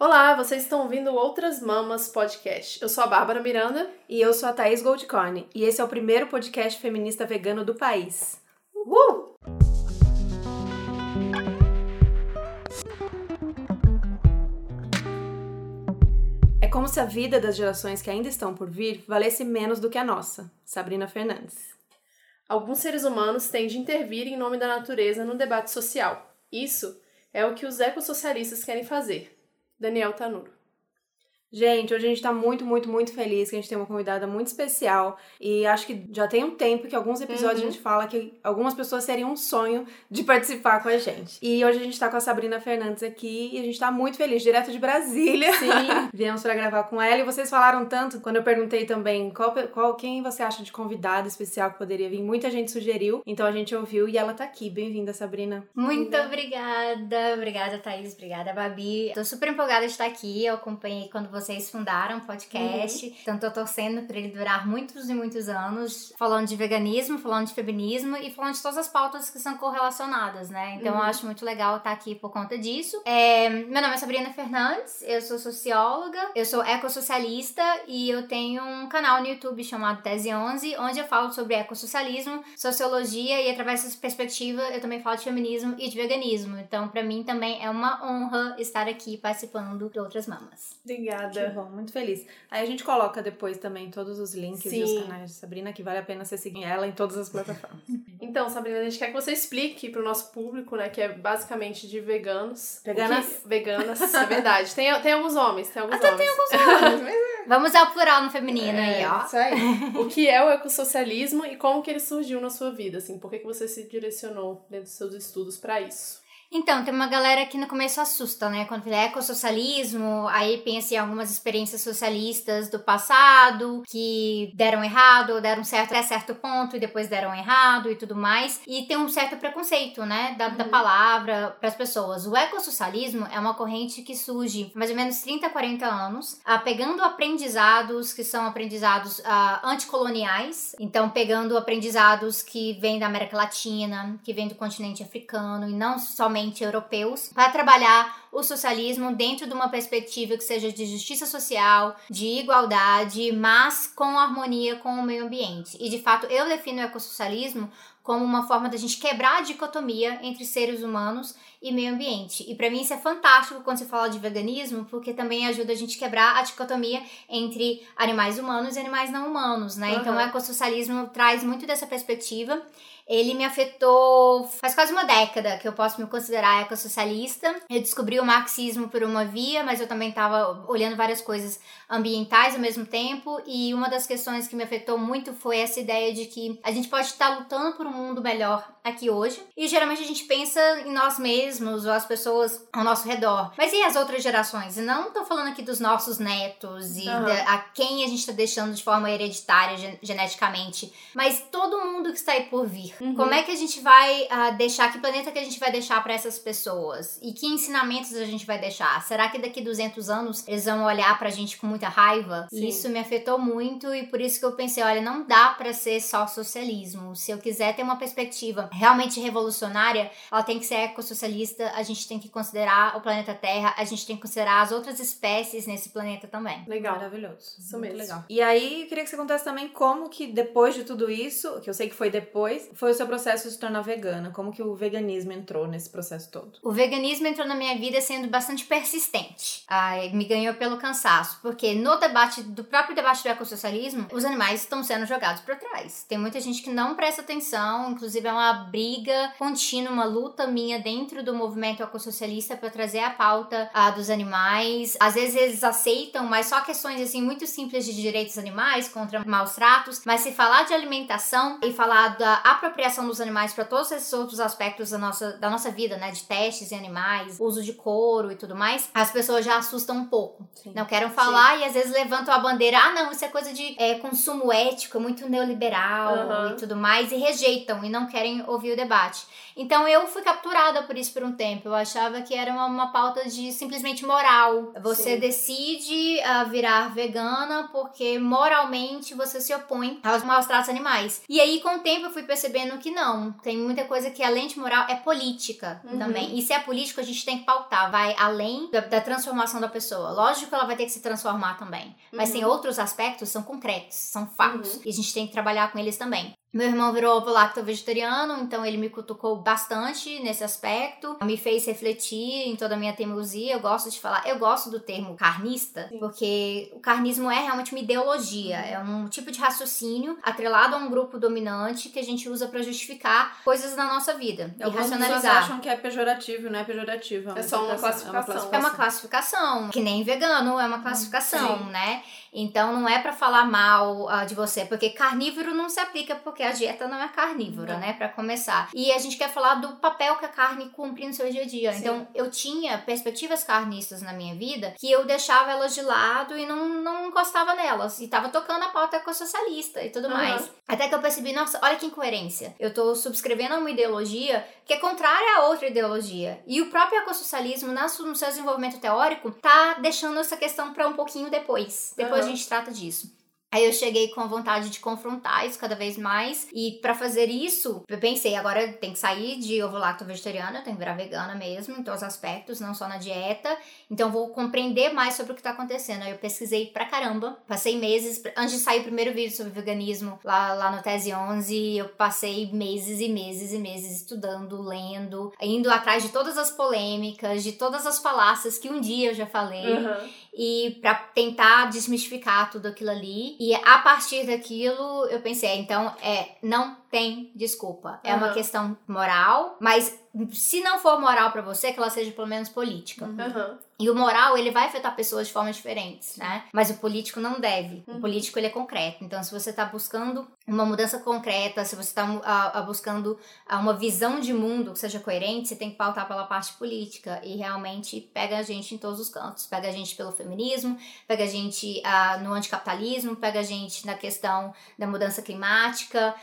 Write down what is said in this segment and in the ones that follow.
Olá, vocês estão ouvindo Outras Mamas Podcast. Eu sou a Bárbara Miranda. E eu sou a Thaís Goldcorn. E esse é o primeiro podcast feminista vegano do país. Uhul! É como se a vida das gerações que ainda estão por vir valesse menos do que a nossa. Sabrina Fernandes. Alguns seres humanos têm de intervir em nome da natureza no debate social. Isso é o que os ecossocialistas querem fazer. Daniel Tanuro. Gente, hoje a gente tá muito, muito, muito feliz que a gente tem uma convidada muito especial. E acho que já tem um tempo que alguns episódios Uhum. a gente fala que algumas pessoas seriam um sonho de participar com a gente. E hoje a gente tá com a Sabrina Fernandes aqui e a gente tá muito feliz, direto de Brasília. Sim. Viemos pra gravar com ela e vocês falaram tanto quando eu perguntei também qual, qual quem você acha de convidado especial que poderia vir. Muita gente sugeriu, então a gente ouviu e ela tá aqui. Bem-vinda, Sabrina. Muito obrigada, obrigada Thaís, obrigada Babi. Tô super empolgada de estar aqui, eu acompanhei quando vocês fundaram o podcast, então tô torcendo para ele durar muitos e muitos anos, falando de veganismo, falando de feminismo e falando de todas as pautas que são correlacionadas, né? Então eu acho muito legal estar aqui por conta disso. É, meu nome é Sabrina Fernandes, eu sou socióloga, eu sou ecossocialista e eu tenho um canal no YouTube chamado Tese 11, onde eu falo sobre ecossocialismo, sociologia e através dessa perspectiva eu também falo de feminismo e de veganismo. Então, pra mim também é uma honra estar aqui participando de outras mamas. Que Obrigada. bom, muito feliz. Aí a gente coloca depois também todos os links e os Sim. canais de Sabrina, que vale a pena você seguir ela em todas as plataformas. Então, Sabrina, a gente quer que você explique pro nosso público, né, que é basicamente de veganos. Veganas? O que- Veganas, é verdade. Tem, tem alguns homens, tem alguns Até homens. Vamos ao plural no feminino aí, É, ó. Isso aí. o que é o ecossocialismo e como que ele surgiu na sua vida, assim? Por que, que você se direcionou dentro dos seus estudos pra isso? Então, tem uma galera que no começo assusta, né? Quando fala ecossocialismo, aí pensa em algumas experiências socialistas do passado que deram errado ou deram certo até certo ponto e depois deram errado e tudo mais. E tem um certo preconceito, né? Da, da Uhum. palavra para as pessoas. O ecossocialismo é uma corrente que surge mais ou menos 30, 40 anos, ah, pegando aprendizados que são aprendizados ah, anticoloniais. Então, pegando aprendizados que vêm da América Latina, que vêm do continente africano e não somente europeus, para trabalhar o socialismo dentro de uma perspectiva que seja de justiça social, de igualdade, mas com harmonia com o meio ambiente. E de fato, eu defino o ecossocialismo como uma forma da gente quebrar a dicotomia entre seres humanos e meio ambiente. E para mim isso é fantástico quando se fala de veganismo, porque também ajuda a gente quebrar a dicotomia entre animais humanos e animais não humanos, né? Então o ecossocialismo traz muito dessa perspectiva. Ele me afetou faz quase uma década que eu posso me considerar ecossocialista. Eu descobri o marxismo por uma via, mas eu também estava olhando várias coisas ambientais ao mesmo tempo. E uma das questões que me afetou muito foi essa ideia de que a gente pode estar lutando por um mundo melhor aqui hoje. E geralmente a gente pensa em nós mesmos ou as pessoas ao nosso redor. Mas e as outras gerações? E não tô falando aqui dos nossos netos e Aham. da- a quem a gente tá deixando de forma hereditária, gen- geneticamente. Mas todo mundo que está aí por vir. Uhum. Como é que a gente vai ah, deixar? Que planeta que a gente vai deixar para essas pessoas? E que ensinamentos a gente vai deixar? Será que daqui 200 anos eles vão olhar pra gente com muita raiva? Sim. Isso me afetou muito e por isso que eu pensei, olha, não dá pra ser só socialismo. Se eu quiser ter uma perspectiva realmente revolucionária, ela tem que ser ecossocialista, a gente tem que considerar o planeta Terra, a gente tem que considerar as outras espécies nesse planeta também. Legal. Maravilhoso. Isso Muito mesmo. legal. E aí, eu queria que você contasse também como que depois de tudo isso, que eu sei que foi depois, foi o seu processo de se tornar vegana. Como que o veganismo entrou nesse processo todo? O veganismo entrou na minha vida sendo bastante persistente. Ai, me ganhou pelo cansaço, porque no debate do próprio debate do ecossocialismo, os animais estão sendo jogados para trás. Tem muita gente que não presta atenção, inclusive é uma briga contínua, uma luta minha dentro do movimento ecossocialista para trazer a pauta ah, dos animais. Às vezes eles aceitam, mas só questões assim muito simples de direitos animais contra maus tratos, mas se falar de alimentação e falar da apropriação dos animais para todos esses outros aspectos da nossa, da nossa vida, né, de testes em animais, uso de couro e tudo mais, as pessoas já assustam um pouco. Sim. Não querem falar e às vezes levantam a bandeira, ah, não, isso é coisa de é, consumo ético, é muito neoliberal Aham. e tudo mais, e rejeitam e não querem ouvir o debate. Então eu fui capturada por isso por um tempo. Eu achava que era uma, uma pauta de simplesmente moral. Você Sim. decide uh, virar vegana porque moralmente você se opõe aos maus tratos animais. E aí, com o tempo, eu fui percebendo que não. Tem muita coisa que, além de moral, é política Uhum. também. E se é político, a gente tem que pautar. Vai além da, da transformação da pessoa. Lógico que ela vai ter que se transformar também. Mas Uhum. tem outros aspectos, são concretos, são fatos. Uhum. E a gente tem que trabalhar com eles também. Meu irmão virou ovo-lacto vegetariano, então ele me cutucou bastante nesse aspecto, me fez refletir em toda a minha teimosia. Eu gosto de falar, eu gosto do termo carnista, Sim. porque o carnismo é realmente uma ideologia, é um tipo de raciocínio atrelado a um grupo dominante que a gente usa pra justificar coisas na nossa vida e Algumas pessoas racionalizar. acham que é pejorativo, não é pejorativo. É só uma classificação. É uma classificação, que nem vegano é uma classificação, né? Então não é pra falar mal ah, de você, porque carnívoro não se aplica porque a dieta não é carnívora, Não. né? Pra começar. E a gente quer falar do papel que a carne cumpre no seu dia a dia. Sim. Então eu tinha perspectivas carnistas na minha vida que eu deixava elas de lado e não, não encostava nelas. E tava tocando a pauta ecossocialista e tudo Aham. mais. Até que eu percebi, nossa, olha que incoerência. Eu tô subscrevendo a uma ideologia que é contrária a outra ideologia. E o próprio ecossocialismo, no seu desenvolvimento teórico, tá deixando essa questão pra um pouquinho depois. Depois Aham. a gente trata disso. Aí eu cheguei com a vontade de confrontar isso cada vez mais. E pra fazer isso, eu pensei, agora tem que sair de ovo lacto vegetariana, tenho que virar vegana mesmo, em todos os aspectos, não só na dieta. Então vou compreender mais sobre o que tá acontecendo. Aí eu pesquisei pra caramba. Passei meses, antes de sair o primeiro vídeo sobre veganismo lá, lá no Tese 11, eu passei meses e meses e meses estudando, lendo, indo atrás de todas as polêmicas, de todas as falácias que um dia eu já falei Aham. E pra tentar desmistificar tudo aquilo ali. E a partir daquilo eu pensei, então é não tem desculpa. É uma Aham. questão moral, mas se não for moral pra você, que ela seja pelo menos política. Aham. E o moral, ele vai afetar pessoas de formas diferentes, né? Mas o político não deve. O Uhum. político, ele é concreto. Então, se você tá buscando uma mudança concreta, se você tá ah, ah, buscando ah, uma visão de mundo que seja coerente, você tem que pautar pela parte política. E realmente pega a gente em todos os cantos. Pega a gente pelo feminismo, pega a gente ah, no anticapitalismo, pega a gente na questão da mudança climática,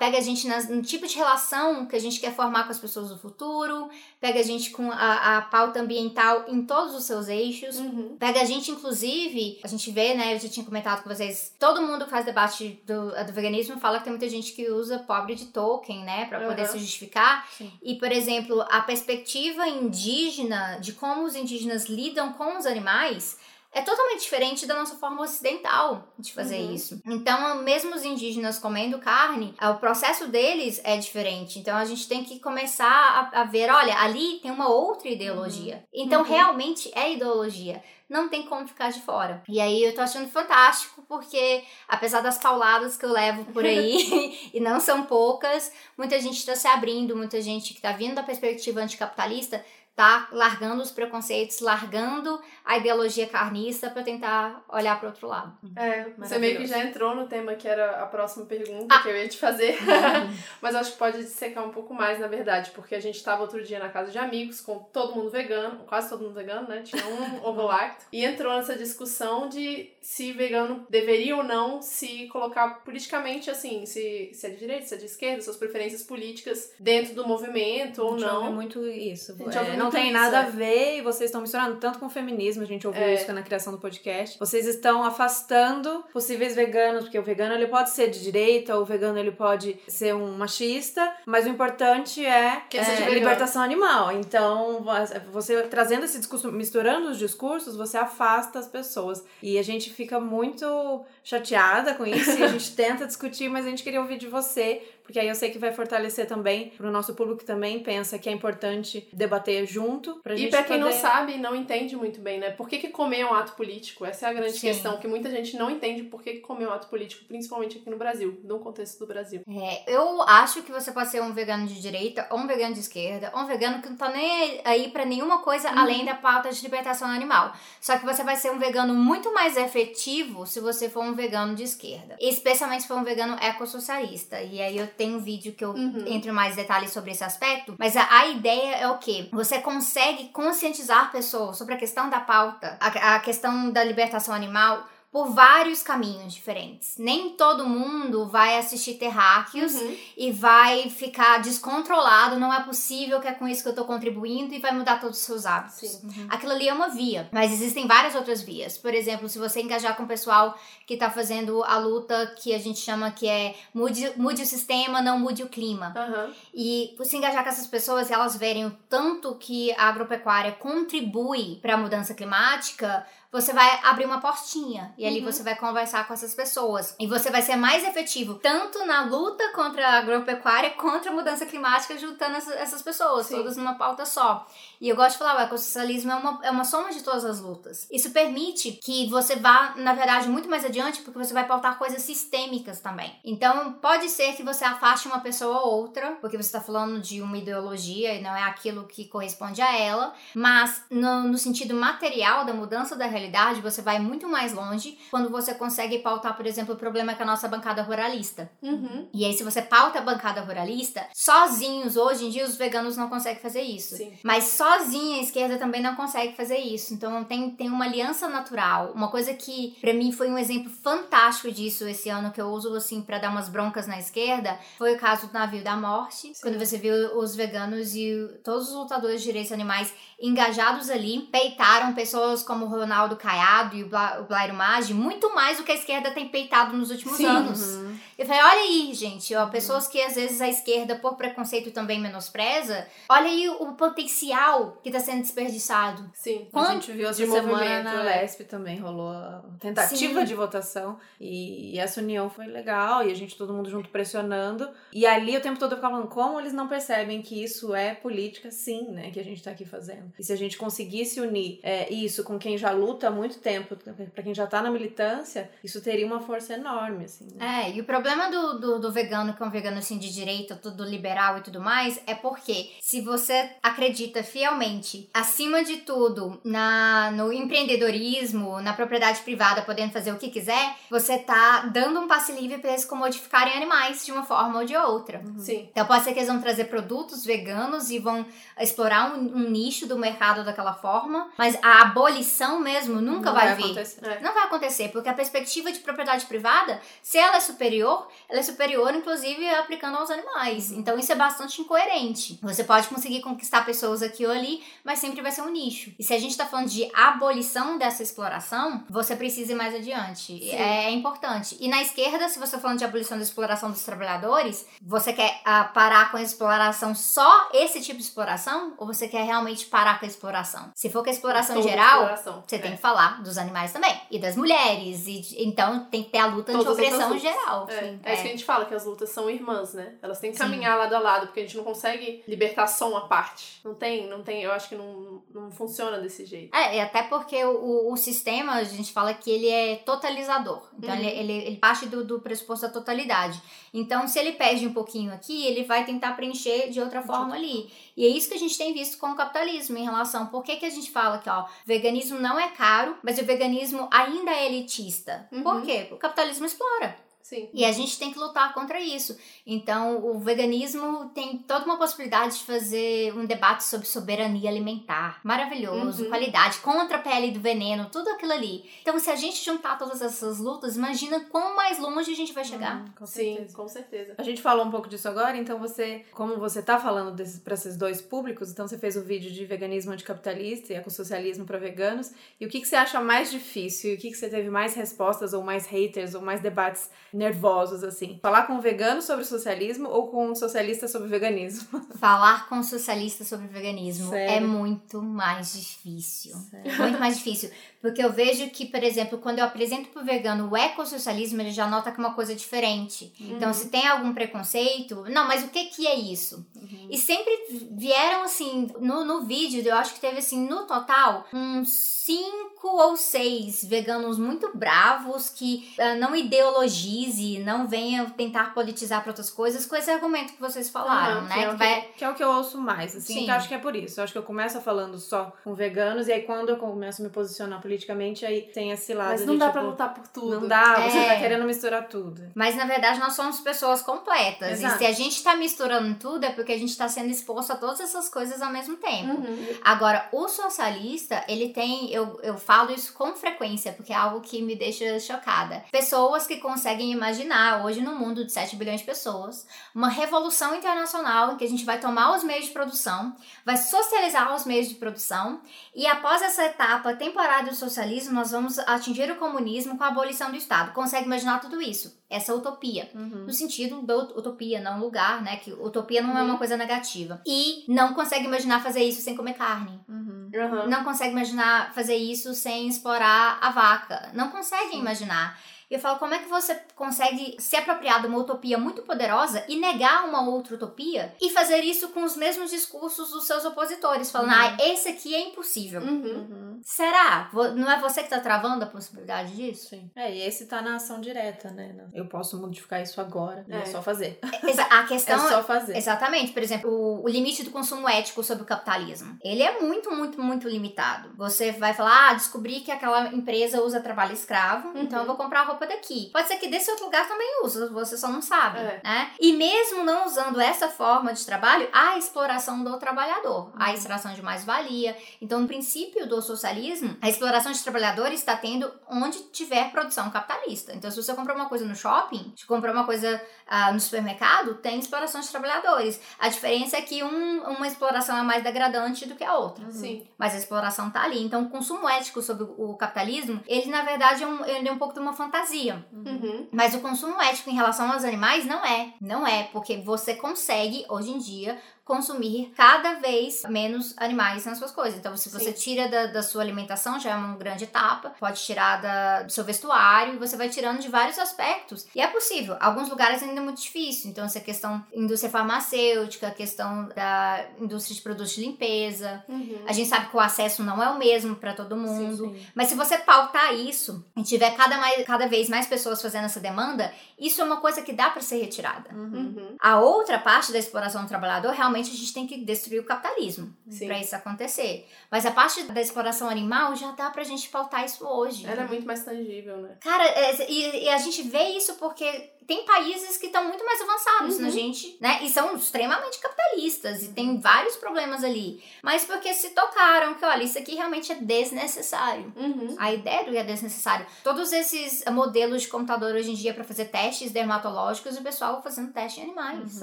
pega a gente nas- no tipo de relação que a gente quer formar com as pessoas do futuro, pega a gente com a, a pauta ambiental em todos os seus eixos. Uhum. Pega a gente, inclusive, a gente vê, né? Eu já tinha comentado com vocês, todo mundo que faz debate do, do veganismo fala que tem muita gente que usa pobre de token, né? Pra poder Aham. se justificar. Sim. E, por exemplo, a perspectiva indígena de como os indígenas lidam com os animais é totalmente diferente da nossa forma ocidental de fazer Uhum. isso. Então, mesmo os indígenas comendo carne, ah, o processo deles é diferente. Então, a gente tem que começar a, a ver, olha, ali tem uma outra ideologia. Então, Uhum. realmente é ideologia. Não tem como ficar de fora. E aí, eu tô achando fantástico, porque apesar das pauladas que eu levo por aí, e não são poucas, muita gente tá se abrindo, muita gente que tá vindo da perspectiva anticapitalista tá largando os preconceitos, largando a ideologia carnista pra tentar olhar para outro lado. É, você meio que já entrou no tema que era a próxima pergunta Ah. que eu ia te fazer. Mas acho que pode dissecar um pouco mais, na verdade, porque a gente tava outro dia na casa de amigos, com todo mundo vegano, quase todo mundo vegano, né? Tinha um ovo lacto. E entrou nessa discussão de se vegano deveria ou não se colocar politicamente, assim, se, se é de direita, se é de esquerda, suas preferências políticas dentro do movimento ou A gente ouve não. muito isso. A gente É, ouve não tem nada é. a ver e vocês estão misturando tanto com o feminismo, a gente ouviu É. isso na criação do podcast. Vocês estão afastando possíveis veganos, porque o vegano ele pode ser de direita, o vegano ele pode ser um machista, mas o importante é, é, libertação animal. Então, você trazendo esse discurso, misturando os discursos, você afasta as pessoas. E a gente fica muito chateada com isso e a gente tenta discutir, mas a gente queria ouvir de você, porque aí eu sei que vai fortalecer também pro nosso público que também pensa que é importante debater junto pra E gente pra quem não poder- sabe e não entende muito bem, né? Por que, que comer é um ato político? Essa é a grande Sim. questão, que muita gente não entende por que, que comer é um ato político, principalmente aqui no Brasil, no contexto do Brasil. É, eu acho que você pode ser um vegano de direita, ou um vegano de esquerda, ou um vegano que não tá nem aí pra nenhuma coisa Uhum. além da pauta de libertação animal. Só que você vai ser um vegano muito mais efetivo se você for um vegano de esquerda. Especialmente se for um vegano ecossocialista. E aí eu tenho um vídeo que eu Uhum. entro em mais detalhes sobre esse aspecto. Mas a, a ideia é o quê? Você consegue conscientizar pessoas sobre a questão da pauta, a, a questão da libertação animal, por vários caminhos diferentes. Nem todo mundo vai assistir Terráqueos Uhum. e vai ficar descontrolado, não é possível que é com isso que eu tô contribuindo e vai mudar todos os seus hábitos. Sim. Aquilo ali é uma via, mas existem várias outras vias. Por exemplo, se você engajar com o pessoal que tá fazendo a luta que a gente chama que é mude, mude o sistema, não mude o clima. Aham. E se engajar com essas pessoas e elas verem o tanto que a agropecuária contribui para a mudança climática, você vai abrir uma portinha e ali Uhum. você vai conversar com essas pessoas. E você vai ser mais efetivo tanto na luta contra a agropecuária contra a mudança climática, juntando essa- essas pessoas, Sim. todas numa pauta só. E eu gosto de falar, o ecossocialismo é uma, é uma soma de todas as lutas. Isso permite que você vá, na verdade, muito mais adiante, porque você vai pautar coisas sistêmicas também. Então, pode ser que você afaste uma pessoa ou outra, porque você está falando de uma ideologia e não é aquilo que corresponde a ela, mas no, no sentido material da mudança da realidade, você vai muito mais longe quando você consegue pautar, por exemplo, o problema que a nossa bancada ruralista. Uhum. E aí, se você pauta a bancada ruralista, sozinhos, hoje em dia, os veganos não conseguem fazer isso. Sim. Mas sozinha a esquerda também não consegue fazer isso. Então tem, tem uma aliança natural. Uma coisa que pra mim foi um exemplo fantástico disso esse ano, que eu uso assim pra dar umas broncas na esquerda, foi o caso do navio da morte. Quando você viu os veganos e todos os lutadores de direitos animais engajados ali, peitaram pessoas como o Ronaldo Caiado e o, Bla, o Blairo Maggi, muito mais do que a esquerda tem peitado nos últimos Sim. anos. Uhum. Eu falei, olha aí, gente, ó, pessoas que às vezes a esquerda, por preconceito, também menospreza, olha aí o potencial que tá sendo desperdiçado. Sim. A gente viu essa de semana movimento, na é. Lesp também, rolou a tentativa Sim. de votação e essa união foi legal e a gente todo mundo junto pressionando. E ali o tempo todo eu ficava falando como eles não percebem que isso é política, sim, né, que a gente tá aqui fazendo. E se a gente conseguisse unir é, isso com quem já luta há muito tempo, pra quem já tá na militância, isso teria uma força enorme, assim. né? É, e o problema do, do, do vegano, que é um vegano assim de direita, tudo liberal e tudo mais, é porque se você acredita fielmente, acima de tudo, na, no empreendedorismo, na propriedade privada, podendo fazer o que quiser, você tá dando um passe livre pra eles comodificarem animais de uma forma ou de outra. Sim. Então pode ser que eles vão trazer produtos veganos e vão explorar um, um nicho do mercado daquela forma, mas a abolição mesmo nunca Não vai, vir. acontecer. É. Não vai acontecer, porque a perspectiva de propriedade privada, se ela é superior, ela é superior, inclusive, aplicando aos animais. Então, isso é bastante incoerente. Você pode conseguir conquistar pessoas aqui ou ali, mas sempre vai ser um nicho. E se a gente tá falando de abolição dessa exploração, você precisa ir mais adiante. Sim. É, importante. E na esquerda, se você tá falando de abolição da exploração dos trabalhadores, você quer ah, parar com a exploração só esse tipo de exploração? Ou você quer realmente parar com a exploração? Se for com a exploração Toda geral, exploração. você É. que falar dos animais também. E das mulheres. E, de- então tem que ter a luta Todas de opressão geral. É, Sim. é isso que a gente fala, que as lutas são irmãs, né? Elas têm que Sim. caminhar lado a lado, porque a gente não consegue libertar só uma parte. Não tem, não tem, eu acho que não, não funciona desse jeito. É, e até porque o, o, o sistema, a gente fala que ele é totalizador. Então, Uhum. ele, ele, ele parte do, do pressuposto da totalidade. Então, se ele perde um pouquinho aqui, ele vai tentar preencher de outra forma ali. E é isso que a gente tem visto com o capitalismo em relação. Por que, que a gente fala que, ó, veganismo não é caro, mas o veganismo ainda é elitista? Uhum. Por quê? O capitalismo explora. Sim. E a gente tem que lutar contra isso. Então, o veganismo tem toda uma possibilidade de fazer um debate sobre soberania alimentar. Maravilhoso, Uhum. qualidade, contra a pele do veneno, tudo aquilo ali. Então, se a gente juntar todas essas lutas, imagina quão mais longe a gente vai chegar. Hum, com Sim, certeza. com certeza. A gente falou um pouco disso agora, então você, como você tá falando para esses dois públicos, então você fez o vídeo de veganismo anticapitalista e ecossocialismo para veganos. E o que, que você acha mais difícil? E o que, que você teve mais respostas, ou mais haters, ou mais debates nervosos, assim? Falar com um vegano sobre socialismo ou com um socialista sobre veganismo? Falar com um socialista sobre veganismo Sério? é muito mais difícil. Muito mais difícil. Porque eu vejo que, por exemplo, quando eu apresento pro vegano o ecossocialismo, ele já nota que é uma coisa diferente. Então, se tem algum preconceito, não, mas o que que é isso? E sempre vieram, assim, no, no vídeo, eu acho que teve, assim, no total, uns cinco ou seis veganos muito bravos que ah, não ideologizam politize, não venha tentar politizar para outras coisas com esse argumento que vocês falaram, né? que, é Que o vai- que, é o que eu ouço mais, assim, Sim. então acho que é por isso. Eu acho que eu começo falando só com veganos, e aí quando eu começo a me posicionar politicamente, aí tem esse lado Mas de, não dá tipo, pra lutar por tudo. Não dá, você É. tá querendo misturar tudo. Mas na verdade nós somos pessoas completas. Exato. E se a gente tá misturando tudo é porque a gente tá sendo exposto a todas essas coisas ao mesmo tempo. Uhum. Agora, o socialista, ele tem, eu, eu falo isso com frequência, porque é algo que me deixa chocada. Pessoas que conseguem imaginar, hoje no mundo de 7 bilhões de pessoas, uma revolução internacional em que a gente vai tomar os meios de produção, vai socializar os meios de produção, e após essa etapa temporária do socialismo, nós vamos atingir o comunismo com a abolição do Estado. Consegue imaginar tudo isso? Essa utopia. No sentido da ut- utopia, não lugar, né? Que utopia não é uma coisa negativa. E não consegue imaginar fazer isso sem comer carne. Uhum. Uhum. Não consegue imaginar fazer isso sem explorar a vaca. Não consegue imaginar. E eu falo, como é que você consegue se apropriar de uma utopia muito poderosa e negar uma outra utopia e fazer isso com os mesmos discursos dos seus opositores, falando, ah, esse aqui é impossível. Uhum. Uhum. Será? Não é você que tá travando a possibilidade disso? Sim. É, e esse tá na ação direta, né? Eu posso modificar isso agora, é, É. só fazer. Exa- A questão é só fazer. Exatamente. Por exemplo, o, o limite do consumo ético sobre o capitalismo. Ele é muito, muito, muito limitado. Você vai falar, ah, descobri que aquela empresa usa trabalho escravo, Uhum. então eu vou comprar roupa daqui. Pode ser que desse outro lugar também usa, você só não sabe, É. né? E mesmo não usando essa forma de trabalho, há a exploração do trabalhador, há a extração de mais-valia. Então, no princípio do socialismo, a exploração de trabalhadores está tendo onde tiver produção capitalista. Então, se você comprou uma coisa no shopping, se comprou uma coisa ah, no supermercado, tem exploração de trabalhadores. A diferença é que um- uma exploração é mais degradante do que a outra. Sim. Mas a exploração tá ali. Então, o consumo ético sobre o capitalismo, ele na verdade é um, ele é um pouco de uma fantasia. Uhum. Mas o consumo ético em relação aos animais não é. Não é, porque você consegue, hoje em dia, consumir cada vez menos animais nas suas coisas. Então, se você tira da, da sua alimentação, já é uma grande etapa, pode tirar da, do seu vestuário, e você vai tirando de vários aspectos. E é possível. Alguns lugares ainda é muito difícil. Então, essa questão indústria farmacêutica, a questão da indústria de produtos de limpeza. Uhum. A gente sabe que o acesso não é o mesmo para todo mundo. Sim, sim. Mas se você pautar isso e tiver cada, mais, cada vez mais pessoas fazendo essa demanda, isso é uma coisa que dá para ser retirada. Uhum. A outra parte da exploração do trabalhador, realmente a gente tem que destruir o capitalismo para isso acontecer. Mas a parte da exploração animal já dá pra gente pautar isso hoje. Ela é muito mais tangível, né? Cara, é, e, e a gente vê isso porque tem países que estão muito mais avançados Uhum. na gente, né? E são extremamente capitalistas e tem vários problemas ali. Mas porque se tocaram que, olha, isso aqui realmente é desnecessário. Uhum. A ideia do que é desnecessário. Todos esses modelos de computador hoje em dia para fazer testes dermatológicos, o pessoal fazendo teste em animais.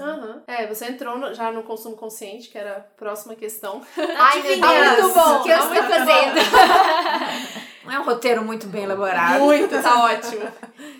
Aham. É, você entrou no- já no consumo consciente, que era a próxima questão. Ai, meu Deus, Tá muito bom, o que eu tá estou fazendo? Não é um roteiro muito bem elaborado. Muito, tá ótimo.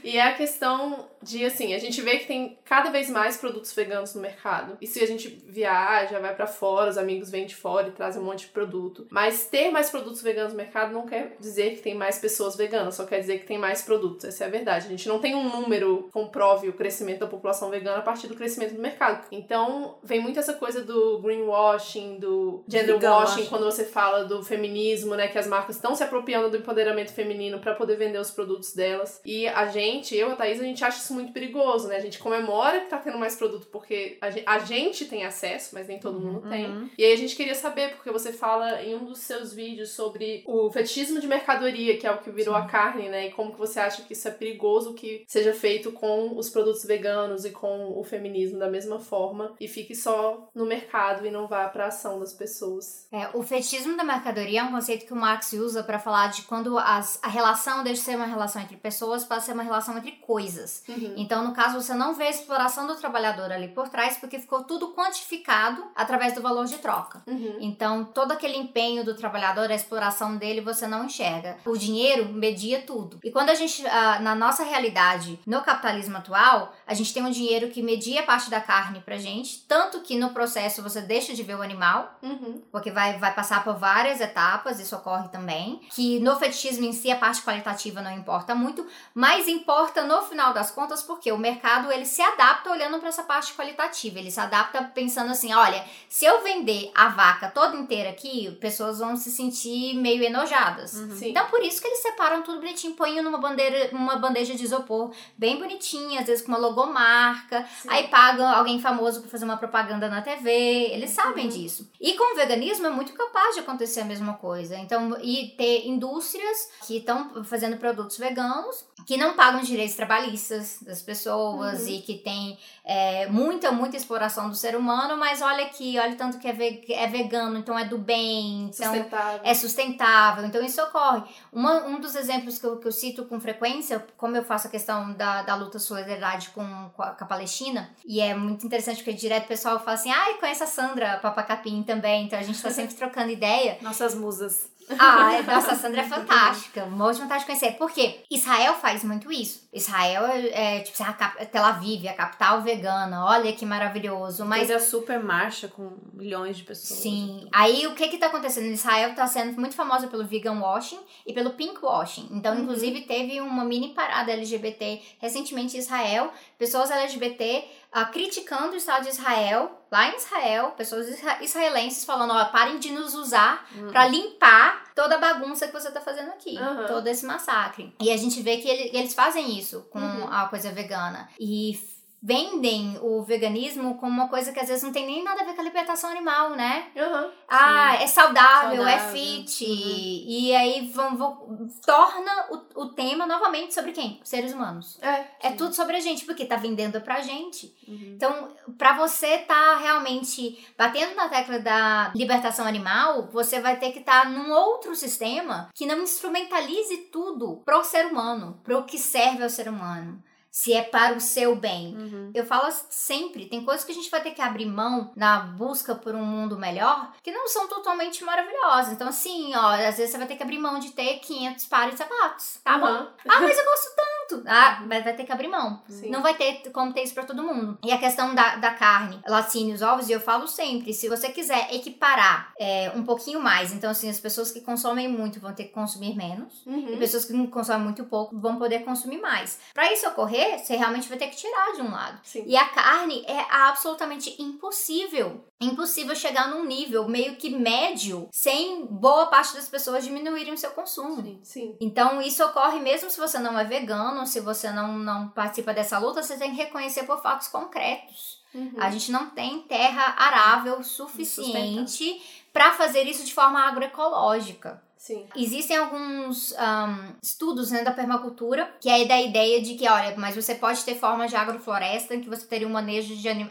E é a questão de, assim, a gente vê que tem cada vez mais produtos veganos no mercado. E se a gente viaja, vai pra fora, os amigos vêm de fora e trazem um monte de produto. Mas ter mais produtos veganos no mercado não quer dizer que tem mais pessoas veganas, só quer dizer que tem mais produtos. Essa é a verdade. A gente não tem um número que comprove o crescimento da população vegana a partir do crescimento do mercado. Então, vem muito essa coisa do greenwashing, do gender Vegan washing, washing. quando você fala do feminismo, né, que as marcas estão se apropriando do empoderamento feminino para poder vender os produtos delas. E a gente, eu, a Thaís, a gente acha isso muito perigoso, né? A gente comemora que tá tendo mais produto porque a gen- a gente tem acesso, mas nem todo mundo tem. E aí a gente queria saber, porque você fala em um dos seus vídeos sobre o fetichismo de mercadoria, que é o que virou a carne, né? E como que você acha que isso é perigoso que seja feito com os produtos veganos e com o feminismo da mesma forma e fique só no mercado e não vá pra ação das pessoas. É, o fetichismo da mercadoria é um conceito que o Marx usa para falar de quando as, a relação deixa de ser uma relação entre pessoas para ser uma relação entre coisas. Uhum. Então, no caso, você não vê a exploração do trabalhador ali por trás, porque ficou tudo quantificado através do valor de troca. Uhum. Então, todo aquele empenho do trabalhador, a exploração dele, você não enxerga. O dinheiro media tudo. E quando a gente, ah, na nossa realidade, no capitalismo atual, a gente tem um dinheiro que media parte da carne pra gente, tanto que no processo você deixa de ver o animal, Uhum. porque vai, vai passar por várias etapas, isso ocorre também. Que no fetichismo em si a parte qualitativa não importa muito, mas importa no final das contas pontas, porque o mercado ele se adapta olhando para essa parte qualitativa. Ele se adapta pensando assim: olha, se eu vender a vaca toda inteira aqui, pessoas vão se sentir meio enojadas. Sim. Então, por isso que eles separam tudo bonitinho, põem numa bandeira, uma bandeja de isopor bem bonitinha, às vezes com uma logomarca. Sim. Aí pagam alguém famoso pra fazer uma propaganda na TV. Eles sabem Uhum. disso. E com o veganismo é muito capaz de acontecer a mesma coisa. Então, e ter indústrias que estão fazendo produtos veganos que não pagam os direitos trabalhistas das pessoas Uhum. e que tem é, muita, muita exploração do ser humano, mas olha aqui, olha tanto que é, ve- é vegano, então é do bem, então Sustentável. é sustentável, então isso ocorre. Uma, um dos exemplos que eu, que eu cito com frequência, como eu faço a questão da, da luta solidariedade com, com, a, com a Palestina, e é muito interessante porque direto o pessoal fala assim, ai, conhece a Sandra Papacapim também, então a gente tá sempre trocando ideia. Nossas musas. Ah, é- nossa, a Sandra é fantástica. Uma de vontade de conhecer. Por quê? Israel faz muito isso. Israel é, é, tipo, assim, a cap- Tel Aviv, a capital vegana. Olha que maravilhoso. Mas Mas a super marcha com milhões de pessoas. Sim. Aí o que que tá acontecendo? Israel tá sendo muito famosa pelo vegan washing e pelo pink washing. Então, Uhum. inclusive, teve uma mini parada LGBT recentemente em Israel. Pessoas LGBT ah, criticando o Estado de Israel, lá em Israel, pessoas isra- israelenses falando, ó, parem de nos usar Hum. pra limpar toda a bagunça que você tá fazendo aqui. Aham. Todo esse massacre. E a gente vê que ele- eles fazem isso com Uhum. a coisa vegana. E vendem o veganismo como uma coisa que às vezes não tem nem nada a ver com a libertação animal, né? Aham. Ah, é saudável, é Saudável. fit. Uhum. E aí vão, vão- torna o, o tema novamente sobre quem? Seres humanos. É. É tudo sobre a gente, porque tá vendendo pra gente. Uhum. Então, pra você tá realmente batendo na tecla da libertação animal, você vai ter que estar num outro sistema que não instrumentalize tudo pro ser humano, pro que serve ao ser humano. Se é para o seu bem. Uhum. Eu falo sempre, tem coisas que a gente vai ter que abrir mão na busca por um mundo melhor que não são totalmente maravilhosas. Então, assim, ó, às vezes você vai ter que abrir mão de ter 500 pares de sapatos. Tá bom? Aham. Ah, mas eu gosto tanto. Ah, mas vai ter que abrir mão. Sim. Não vai ter como ter isso pra todo mundo. E a questão da, da carne, laticínios, ovos, e eu falo sempre, se você quiser equiparar é, um pouquinho mais, então assim, as pessoas que consomem muito vão ter que consumir menos, e Uhum. pessoas que consomem muito pouco vão poder consumir mais. Pra isso ocorrer, você realmente vai ter que tirar de um lado. Sim. E a carne é absolutamente impossível. Impossível chegar num nível meio que médio sem boa parte das pessoas diminuírem o seu consumo. Sim. Sim. Então, isso ocorre mesmo se você não é vegano, se você não, não participa dessa luta, você tem que reconhecer por fatos concretos. Uhum. A gente não tem terra arável suficiente para fazer isso de forma agroecológica. Sim. Existem alguns ahn, estudos né, da permacultura que é da ideia de que, olha, mas você pode ter formas de agrofloresta em que você teria um manejo, de anim-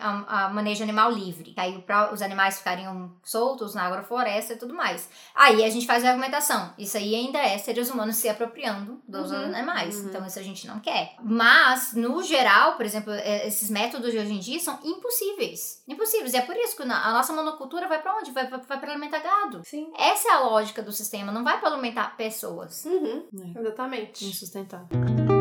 manejo animal livre. Aí os animais ficariam soltos na agrofloresta e tudo mais. Aí a gente faz a argumentação. Isso aí ainda é seres humanos se apropriando dos Uhum. animais. Uhum. Então isso a gente não quer. Mas, no geral, por exemplo, eh, esses métodos de hoje em dia são impossíveis. Impossíveis. E é por isso que a nossa monocultura vai pra onde? Vai, vai, pra alimentar gado. Sim. Essa é a lógica do sistema, não vai para alimentar pessoas. Uhum. É. Exatamente. Insustentável.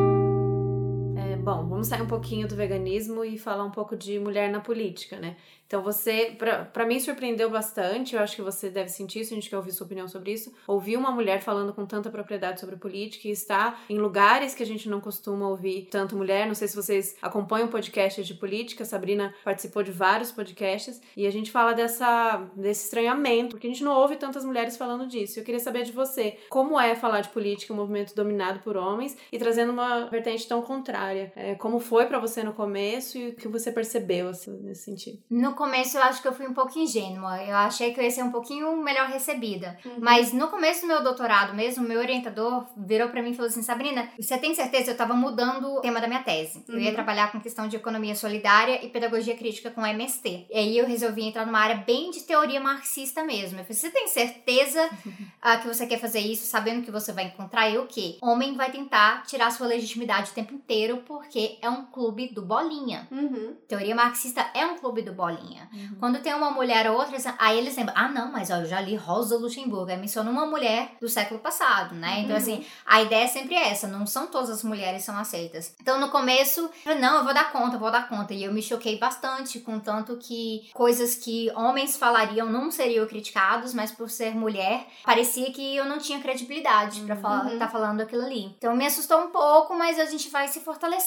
Bom, vamos sair um pouquinho do veganismo e falar um pouco de mulher na política, né? Então você, pra mim surpreendeu bastante, eu acho que você deve sentir isso, a gente quer ouvir sua opinião sobre isso. Ouvir uma mulher falando com tanta propriedade sobre política e estar em lugares que a gente não costuma ouvir tanto mulher. Não sei se vocês acompanham podcasts de política, Sabrina participou de vários podcasts e a gente fala dessa, desse estranhamento, porque a gente não ouve tantas mulheres falando disso. Eu queria saber de você, como é falar de política, um movimento dominado por homens e trazendo uma vertente tão contrária. É, como foi pra você no começo e o que você percebeu assim, nesse sentido? No começo eu acho que eu fui um pouco ingênua. Eu achei que eu ia ser um pouquinho melhor recebida. Uhum. Mas no começo do meu doutorado mesmo, meu orientador virou pra mim e falou assim: Sabrina, você tem certeza? Eu tava mudando o tema da minha tese. Eu ia Uhum. trabalhar com questão de economia solidária e pedagogia crítica com MST. E aí eu resolvi entrar numa área bem de teoria marxista mesmo. Eu falei: você tem certeza ah, que você quer fazer isso, sabendo que você vai encontrar? E o quê? Homem vai tentar tirar sua legitimidade o tempo inteiro porque é um clube do bolinha. Uhum. Teoria marxista é um clube do bolinha. Quando tem uma mulher ou outra, aí eles lembram, ah, não, mas ó, eu já li Rosa Luxemburgo, aí menciona uma mulher do século passado, né? Então, Uhum. assim, a ideia é sempre essa, não são todas as mulheres são aceitas. Então, no começo, eu não, eu vou dar conta, eu vou dar conta. E eu me choquei bastante com tanto que coisas que homens falariam não seriam criticados, mas por ser mulher, parecia que eu não tinha credibilidade pra falar, Uhum. tá falando aquilo ali. Então, me assustou um pouco, mas a gente vai se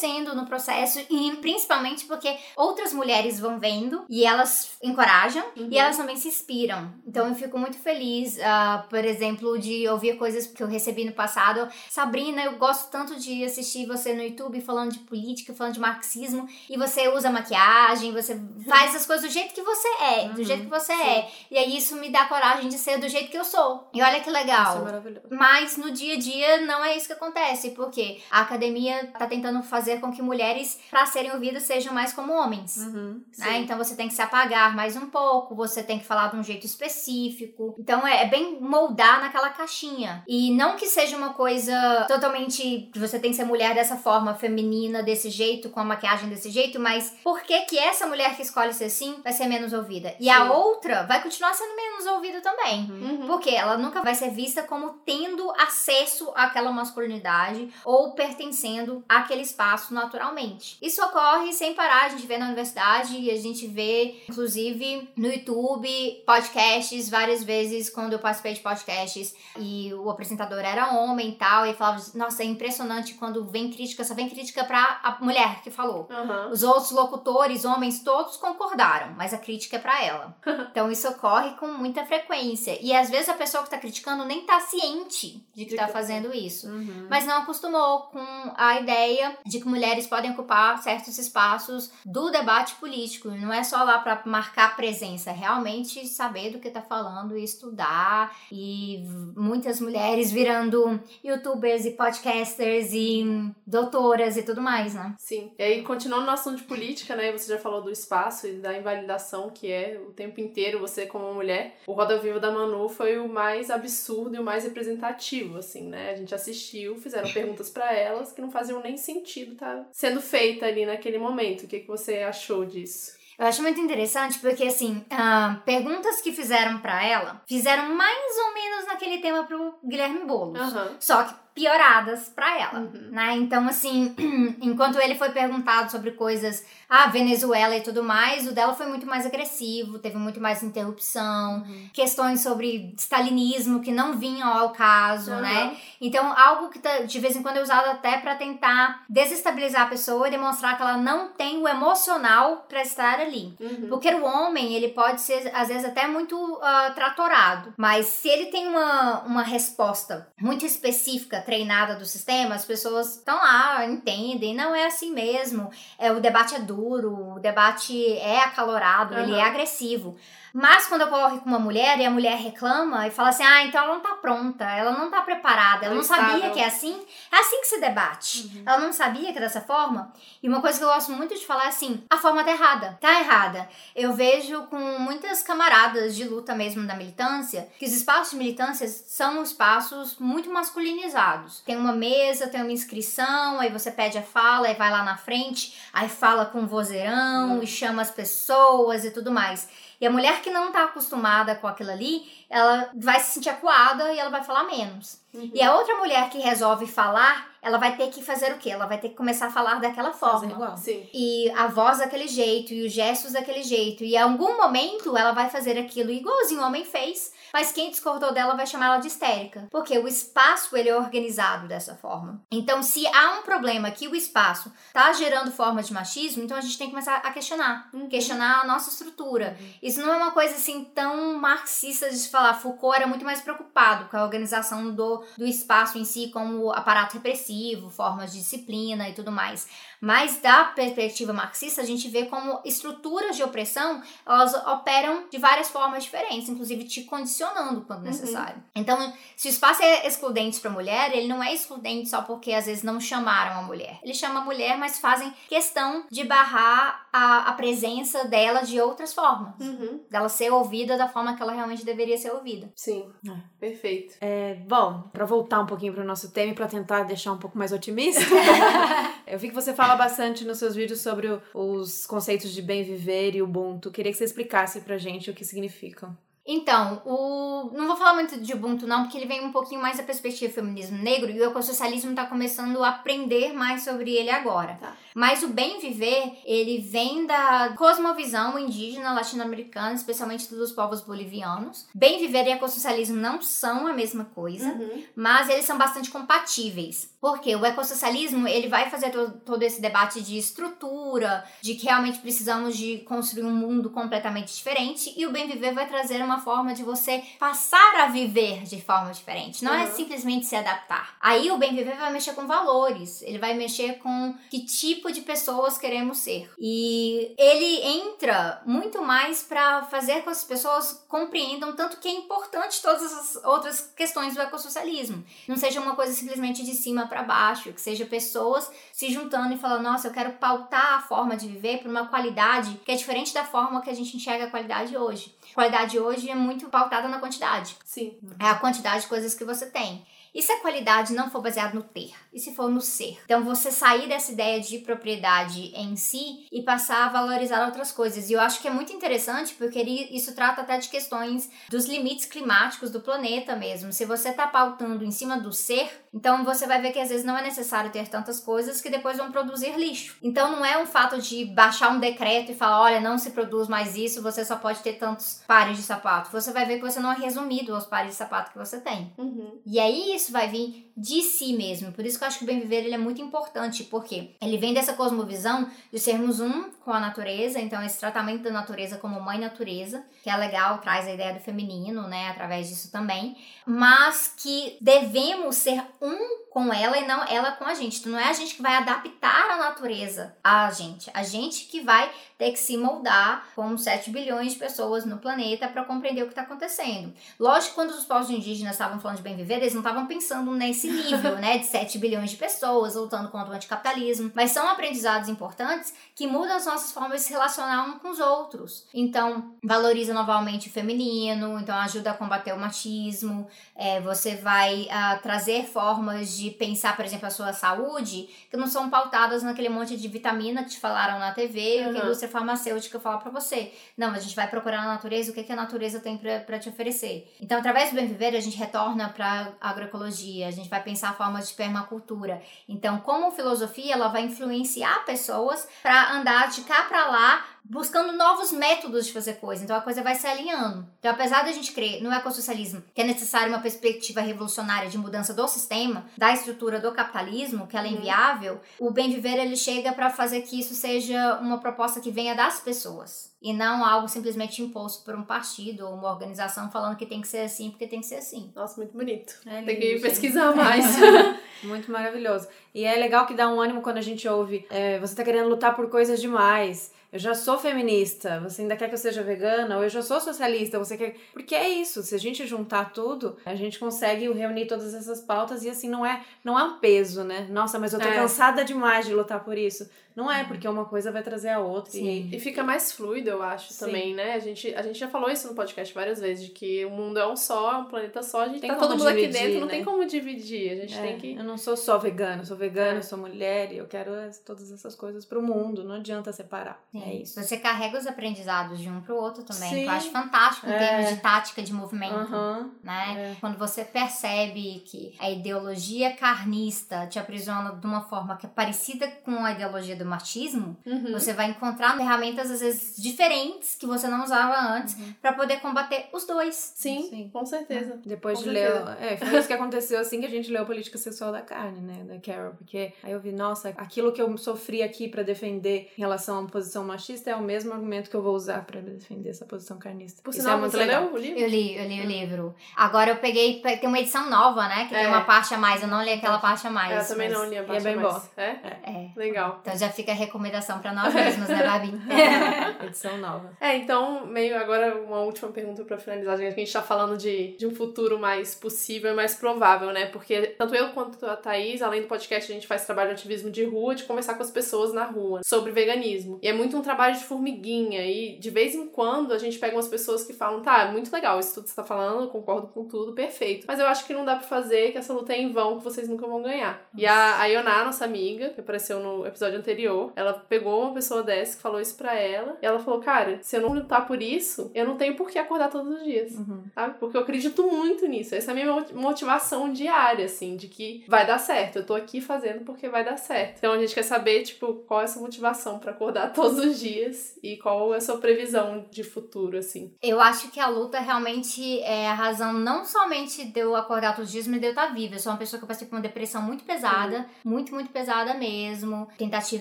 crescendo no processo e principalmente porque outras mulheres vão vendo e elas encorajam Uhum. e elas também se inspiram. Então eu fico muito feliz, ah, por exemplo, de ouvir coisas que eu recebi no passado. Sabrina, eu gosto tanto de assistir você no YouTube falando de política, falando de marxismo e você usa maquiagem, você faz as coisas do jeito que você é, do Uhum, jeito que você é. E aí isso me dá coragem de ser do jeito que eu sou. E olha que legal. Isso é maravilhoso. Mas no dia a dia não é isso que acontece, porque a academia tá tentando fazer com que mulheres, para serem ouvidas, sejam mais como homens. Uhum. Né? Então você tem que se apagar mais um pouco, você tem que falar de um jeito específico. Então é, é bem moldar naquela caixinha. E não que seja uma coisa totalmente. que Você tem que ser mulher dessa forma, feminina, desse jeito, com a maquiagem desse jeito, mas por que que essa mulher que escolhe ser assim vai ser menos ouvida? E a Sim. outra vai continuar sendo menos ouvida também. Uhum. Porque ela nunca vai ser vista como tendo acesso àquela masculinidade ou pertencendo àquele espaço naturalmente. Isso ocorre sem parar, a gente vê na universidade e a gente vê, inclusive, no YouTube, podcasts, várias vezes quando eu participei de podcasts e o apresentador era homem e tal, e falava, nossa, é impressionante quando vem crítica, só vem crítica pra a mulher que falou. Aham. Os outros locutores, homens, todos concordaram, mas a crítica é pra ela. Então isso ocorre com muita frequência. E às vezes a pessoa que tá criticando nem tá ciente de que De tá que- fazendo isso. Uhum. Mas não acostumou com a ideia de que mulheres podem ocupar certos espaços do debate político. Não é só lá pra marcar presença, é realmente saber do que tá falando e estudar. E muitas mulheres virando youtubers e podcasters e doutoras e tudo mais, né? Sim. E aí, continuando no assunto de política, né? Você já falou do espaço e da invalidação que é o tempo inteiro você como mulher. O Roda Viva da Manu foi o mais absurdo e o mais representativo, assim, né? A gente assistiu, fizeram perguntas pra elas que não faziam nem sentido tá sendo feita ali naquele momento. O que, que você achou disso? Eu acho muito interessante porque, assim, ah, perguntas que fizeram pra ela fizeram mais ou menos naquele tema pro Guilherme Boulos. Aham. Só que pioradas pra ela, Uhum. né? Então, assim, enquanto ele foi perguntado sobre coisas, ah, Venezuela e tudo mais, o dela foi muito mais agressivo, teve muito mais interrupção, Uhum. questões sobre stalinismo que não vinham ao caso, Aham. né? Então, algo que tá, de vez em quando é usado até pra tentar desestabilizar a pessoa e demonstrar que ela não tem o emocional pra estar ali. Uhum. Porque o homem, ele pode ser, às vezes, até muito ah, tratorado. Mas se ele tem uma, uma resposta muito específica, treinada do sistema, as pessoas estão lá, entendem. Não é assim mesmo. É, o debate é duro, o debate é acalorado, ele Aham. é agressivo. Mas quando ocorre com uma mulher e a mulher reclama e fala assim: ah, então ela não tá pronta, ela não tá preparada, ela Não não sabia que é assim. É assim que se debate. Ela não sabia que é dessa forma. E uma coisa que eu gosto muito de falar é assim: a forma tá errada. Tá errada. Eu vejo com muitas camaradas de luta mesmo da militância que os espaços de militância são espaços muito masculinizados. Tem uma mesa, tem uma inscrição, aí você pede a fala, aí vai lá na frente, aí fala com o vozeirão e chama as pessoas e tudo mais. E a mulher que não tá acostumada com aquilo ali, ela vai se sentir acuada e ela vai falar menos. Uhum. E a outra mulher que resolve falar, ela vai ter que fazer o quê? Ela vai ter que começar a falar daquela forma. Igual. Sim. E a voz daquele jeito, e os gestos daquele jeito. E em algum momento ela vai fazer aquilo igualzinho o homem fez, mas quem discordou dela vai chamar ela de histérica. Porque o espaço ele é organizado dessa forma. Então, se há um problema que o espaço tá gerando formas de machismo, então a gente tem que começar a questionar. Uhum. Questionar a nossa estrutura. Isso não é uma coisa assim tão marxista de se falar. Foucault era muito mais preocupado com a organização do, do espaço em si, como aparato repressivo, formas de disciplina e tudo mais. Mas da perspectiva marxista, a gente vê como estruturas de opressão, elas operam de várias formas diferentes, inclusive te condicionando quando necessário. Então, se o espaço é excludente para mulher, ele não é excludente só porque às vezes não chamaram a mulher. Ele chama a mulher, mas fazem questão de barrar a, a presença dela de outras formas. Uhum. Dela ser ouvida da forma que ela realmente deveria ser ouvida. Sim. É. Perfeito. É, bom, pra voltar um pouquinho pro nosso tema e pra tentar deixar um pouco mais otimista, eu vi que você fala bastante nos seus vídeos sobre o- os conceitos de bem viver e Ubuntu. Queria que você explicasse pra gente o que significam. Então, o... não vou falar muito de Ubuntu não, porque ele vem um pouquinho mais da perspectiva do feminismo negro e o ecossocialismo está começando a aprender mais sobre ele agora. Tá. Mas o bem viver, ele vem da cosmovisão indígena latino-americana, especialmente dos povos bolivianos. Bem viver e ecossocialismo não são a mesma coisa, Uhum. mas eles são bastante compatíveis. Porque o ecossocialismo, ele vai fazer to todo esse debate de estrutura, de que realmente precisamos de construir um mundo completamente diferente, e o bem viver vai trazer uma forma de você passar a viver de forma diferente. Não uhum. é simplesmente se adaptar. Aí o bem viver vai mexer com valores, ele vai mexer com que tipo de pessoas queremos ser. E ele entra muito mais para fazer com que as pessoas compreendam tanto que é importante todas as outras questões do ecossocialismo. Não seja uma coisa simplesmente de cima para baixo, que seja pessoas se juntando e falando: nossa, eu quero pautar a forma de viver por uma qualidade que é diferente da forma que a gente enxerga a qualidade hoje. A qualidade hoje é muito pautada na quantidade. Sim. É a quantidade de coisas que você tem. E se a qualidade não for baseada no ter? E se for no ser? Então, você sair dessa ideia de propriedade em si e passar a valorizar outras coisas. E eu acho que é muito interessante porque ele, isso trata até de questões dos limites climáticos do planeta mesmo. Se você está pautando em cima do ser, então você vai ver que às vezes não é necessário ter tantas coisas que depois vão produzir lixo. Então, não é um fato de baixar um decreto e falar: olha, não se produz mais isso, você só pode ter tantos pares de sapato. Você vai ver que você não é resumido aos pares de sapato que você tem. Uhum. E aí, isso vai vir de si mesmo. Por isso que eu acho que o bem viver ele é muito importante, porque ele vem dessa cosmovisão de sermos um com a natureza, então esse tratamento da natureza como mãe natureza, que é legal, traz a ideia do feminino, né, através disso também, mas que devemos ser um com ela e não ela com a gente. Então não é a gente que vai adaptar a natureza a gente, a gente que vai ter que se moldar como 7 bilhões de pessoas no planeta para compreender o que está acontecendo. Lógico que quando os povos indígenas estavam falando de bem viver, eles não estavam pensando nesse nível, né, de 7 bilhões de pessoas lutando contra o anticapitalismo, mas são aprendizados importantes que mudam as nossas formas de se relacionar uns com os outros. Então, valoriza novamente o feminino, então ajuda a combater o machismo, é, você vai uh, trazer formas de pensar, por exemplo, a sua saúde que não são pautadas naquele monte de vitamina que te falaram na TV, uhum. que a indústria farmacêutica fala para você. Não, a gente vai procurar na natureza o que, que a natureza tem para te oferecer. Então, através do bem viver, a gente retorna para agroecologia, a gente vai pensar formas de permacultura. Então, como filosofia, ela vai influenciar pessoas para andar de cá para lá buscando novos métodos de fazer coisa. Então a coisa vai se alinhando. Então, apesar da gente crer no ecossocialismo que é necessário uma perspectiva revolucionária de mudança do sistema, da estrutura do capitalismo, que ela é uhum. inviável, o bem viver ele chega para fazer que isso seja uma proposta que venha das pessoas e não algo simplesmente imposto por um partido ou uma organização falando que tem que ser assim porque tem que ser assim. Nossa, muito bonito. É tem que pesquisar mais. muito maravilhoso. E é legal que dá um ânimo quando a gente ouve, é, você tá querendo lutar por coisas demais eu já sou feminista, você ainda quer que eu seja vegana, ou eu já sou socialista, você quer. Porque é isso, se a gente juntar tudo, a gente consegue reunir todas essas pautas e assim não é, não é um peso, né? Nossa, mas eu tô é. cansada demais de lutar por isso. Não é, porque uma coisa vai trazer a outra. Sim. E... e fica mais fluido, eu acho, Sim. também, né? A gente, a gente já falou isso no podcast várias vezes, de que o mundo é um só, é um planeta só, a gente tem tá todo mundo dividir, aqui dentro, né? não tem como dividir. A gente é, tem que. Eu não sou só vegana, eu sou vegana, é. eu sou mulher e eu quero todas essas coisas pro mundo. Não adianta separar. Sim. É isso. Você carrega os aprendizados de um pro outro também. Sim. Que eu acho fantástico em é. termos de tática de movimento. Uhum. Né? É. Quando você percebe que a ideologia carnista te aprisiona de uma forma que é parecida com a ideologia do machismo, Uhum. Você vai encontrar ferramentas, às vezes, diferentes que você não usava antes uhum. para poder combater os dois. Sim, Sim. com certeza. Depois com de certeza. ler. É, foi isso que aconteceu assim que a gente leu Política Sexual da Carne, né? Da Carol. Porque aí eu vi, nossa, aquilo que eu sofri aqui para defender em relação a uma posição machista é o mesmo argumento que eu vou usar para defender essa posição carnista. Por sinal, é muito legal. o livro? Eu li, eu li o livro. Agora eu peguei, tem uma edição nova, né? Que é. tem uma parte a mais. Eu não li aquela parte a mais. Eu também não li a parte é bem a mais. É? é? É. Legal. Então já fica a recomendação para nós mesmos, né, Babi? edição nova. É, então, meio agora uma última pergunta para finalizar, que a gente tá falando de, de um futuro mais possível e mais provável, né? Porque tanto eu quanto a Thaís, além do podcast, a gente faz trabalho de ativismo de rua, de conversar com as pessoas na rua sobre veganismo. E é muito um trabalho de formiguinha e de vez em quando a gente pega umas pessoas que falam, tá, muito legal isso tudo que você tá falando, eu concordo com tudo, perfeito. Mas eu acho que não dá para fazer, que essa luta é em vão, que vocês nunca vão ganhar. Nossa. E a, a Ioná, nossa amiga, que apareceu no episódio anterior, ela pegou uma pessoa dessa que falou isso pra ela. E ela falou: cara, se eu não lutar por isso, eu não tenho por que acordar todos os dias, Uhum. sabe? Porque eu acredito muito nisso. Essa é a minha mo- motivação diária, assim, de que vai dar certo. Eu tô aqui fazendo porque vai dar certo. Então a gente quer saber, tipo, qual é a sua motivação pra acordar todos os dias e qual é a sua previsão de futuro, assim. Eu acho que a luta realmente é a razão não somente de eu acordar todos os dias, mas de eu estar viva. Eu sou uma pessoa que eu passei por uma depressão muito pesada, muito, muito pesada mesmo.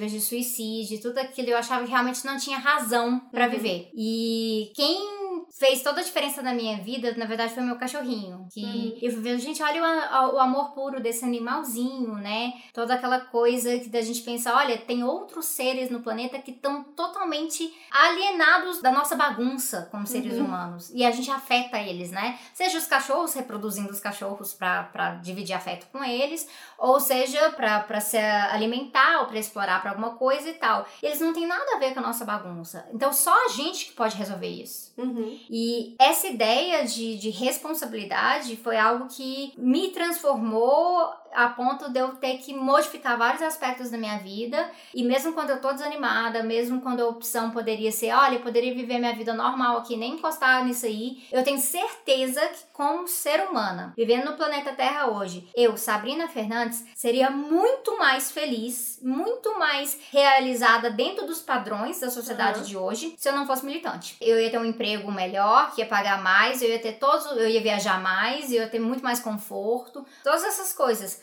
Tentativas de suicídio, tudo aquilo. Eu achava que realmente não tinha razão pra Uhum. viver. E quem fez toda a diferença na minha vida, na verdade, foi meu cachorrinho. Que Uhum. eu gente, olha o, o amor puro desse animalzinho, né? Toda aquela coisa que da gente pensa, olha, tem outros seres no planeta que estão totalmente alienados da nossa bagunça como seres Uhum. humanos. E a gente afeta eles, né? Seja os cachorros reproduzindo os cachorros pra, pra dividir afeto com eles, ou seja, pra se alimentar ou pra explorar pra alguma coisa e tal. Eles não têm nada a ver com a nossa bagunça. Então só a gente que pode resolver isso. Uhum. E essa ideia de, de responsabilidade foi algo que me transformou a ponto de eu ter que modificar vários aspectos da minha vida. E mesmo quando eu tô desanimada, mesmo quando a opção poderia ser, olha, eu poderia viver minha vida normal aqui, nem encostar nisso aí, eu tenho certeza que como ser humana, vivendo no planeta Terra hoje, eu, Sabrina Fernandes, seria muito mais feliz, muito mais realizada dentro dos padrões da sociedade Uhum. de hoje, se eu não fosse militante. Eu ia ter um emprego melhor, que ia pagar mais, eu ia ter todos, eu ia viajar mais, eu ia ter muito mais conforto, todas essas coisas.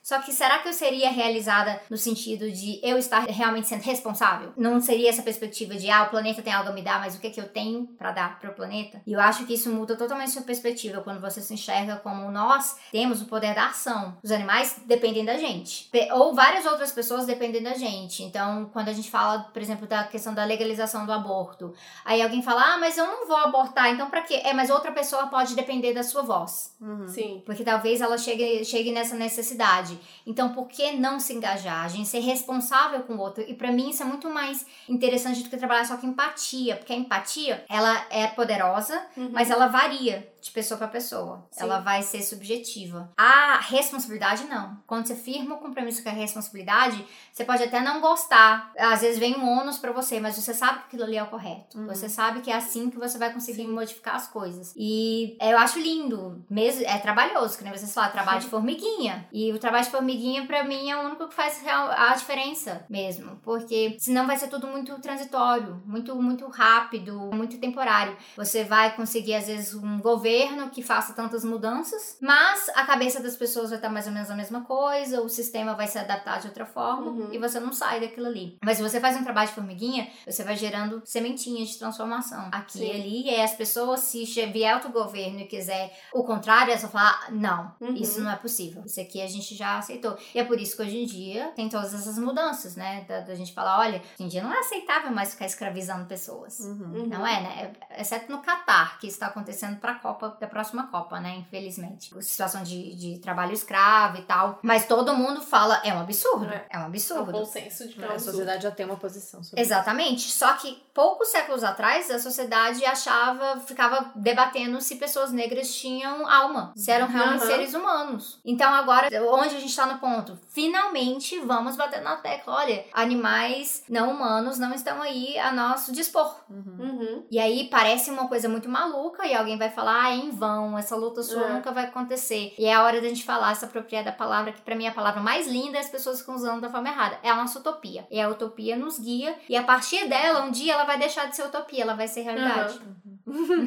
Só que será que eu seria realizada no sentido de eu estar realmente sendo responsável? Não seria essa perspectiva de, ah, o planeta tem algo a me dar, mas o que, é que eu tenho pra dar pro planeta? E eu acho que isso muda totalmente sua perspectiva quando você se enxerga como nós temos o poder da ação. Os animais dependem da gente. Ou várias outras pessoas dependem da gente. Então, quando a gente fala, por exemplo, da questão da legalização do aborto, aí alguém fala, ah, mas eu não vou abortar, então pra quê? É, mas outra pessoa pode depender da sua voz. Uhum. Sim. Porque talvez ela chegue, chegue nessa necessidade. Então, por que não se engajar? A gente ser responsável com o outro. E pra mim isso é muito mais interessante do que trabalhar só com empatia. Porque a empatia, ela é poderosa, Uhum. mas ela varia de pessoa pra pessoa. Sim. Ela vai ser subjetiva. A responsabilidade, não. Quando você firma o compromisso com a responsabilidade, você pode até não gostar. Às vezes vem um ônus pra você, mas você sabe que aquilo ali é o correto. Uhum. Você sabe que é assim que você vai conseguir modificar as coisas. E eu acho lindo. Mesmo, é trabalhoso, que nem vocês falaram, trabalho de formiguinha. E o trabalho de formiguinha, pra mim, é o único que faz a diferença mesmo. Porque senão vai ser tudo muito transitório, muito, muito rápido, muito temporário. Você vai conseguir, às vezes, um governo que faça tantas mudanças, mas a cabeça das pessoas vai estar mais ou menos a mesma coisa, o sistema vai se adaptar de outra forma Uhum. e você não sai daquilo ali. Mas se você faz um trabalho de formiguinha, você vai gerando sementinhas de transformação aqui Sim. e ali. E aí as pessoas, se vier outro governo e quiser o contrário, elas vão falar: "Ah, não, Uhum. isso não é possível. Isso aqui a gente já aceitou. E é por isso que hoje em dia tem todas essas mudanças, né? Da, da gente falar: olha, hoje em dia não é aceitável mais ficar escravizando pessoas. Uhum. Uhum. Não é, né? Exceto no Catar, que isso está acontecendo para a Copa, da próxima Copa, né? Infelizmente. Situação de, de trabalho escravo e tal. Mas todo mundo fala, é um absurdo. É. É, um É um absurdo. bom senso de que é um A absurdo. sociedade já tem uma posição sobre Exatamente. Só que poucos séculos atrás a sociedade achava, ficava debatendo se pessoas negras tinham alma, se eram realmente Aham. seres humanos. Então agora, onde a gente tá no ponto? Finalmente vamos bater na tecla. Olha, animais não humanos não estão aí a nosso dispor. Uhum. Uhum. E aí parece uma coisa muito maluca e alguém vai falar, ah, é em vão, essa luta sua É. nunca vai acontecer. E é a hora da gente falar essa apropriada palavra, que pra mim é a palavra mais linda, as pessoas ficam usando da forma errada. É a nossa utopia. E a utopia nos guia, e a partir dela, um dia ela vai deixar de ser utopia, ela vai ser realidade.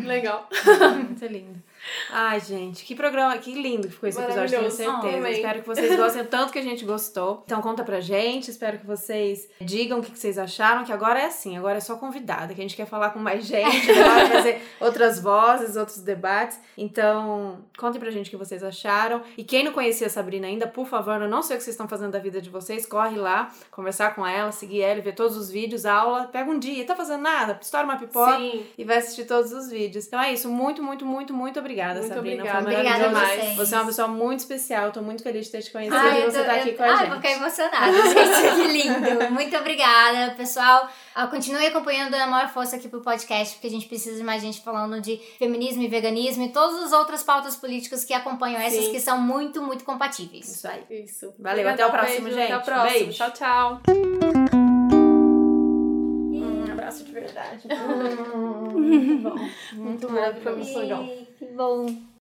Legal. Muito lindo. Ai, gente, que programa, que lindo que ficou esse episódio, tenho certeza. Amei. espero que vocês gostem tanto que a gente gostou. Então conta pra gente, espero que vocês digam o que vocês acharam, que agora é assim, agora é só convidada, que a gente quer falar com mais gente, vai fazer outras vozes, outros debates. Então, contem pra gente o que vocês acharam. E quem não conhecia a Sabrina ainda, por favor, eu não sei o que vocês estão fazendo da vida de vocês, corre lá, conversar com ela, seguir ela, ver todos os vídeos, aula, pega um dia, tá fazendo nada, estoura uma pipoca Sim. e vai assistir todos os vídeos. Então é isso, muito, muito, muito, muito obrigada, Muito Sabrina. obrigada. Foi Obrigada vocês. Você é uma pessoa muito especial, tô muito feliz de ter te conhecido Ai, e você tô- tá aqui eu- com a ai, gente. vou ficar emocionada, gente, que lindo. Muito obrigada, pessoal. Ah, continue acompanhando a maior força aqui pro podcast, porque a gente precisa de mais gente falando de feminismo e veganismo e todas as outras pautas políticas que acompanham essas Sim. que são muito, muito compatíveis. Isso aí. Isso. Valeu, até o próximo, beijo, gente. Até o próximo. Beijo. Tchau, tchau. Abraço de verdade. Muito bom. Muito bom, foi muito legal. Que bom.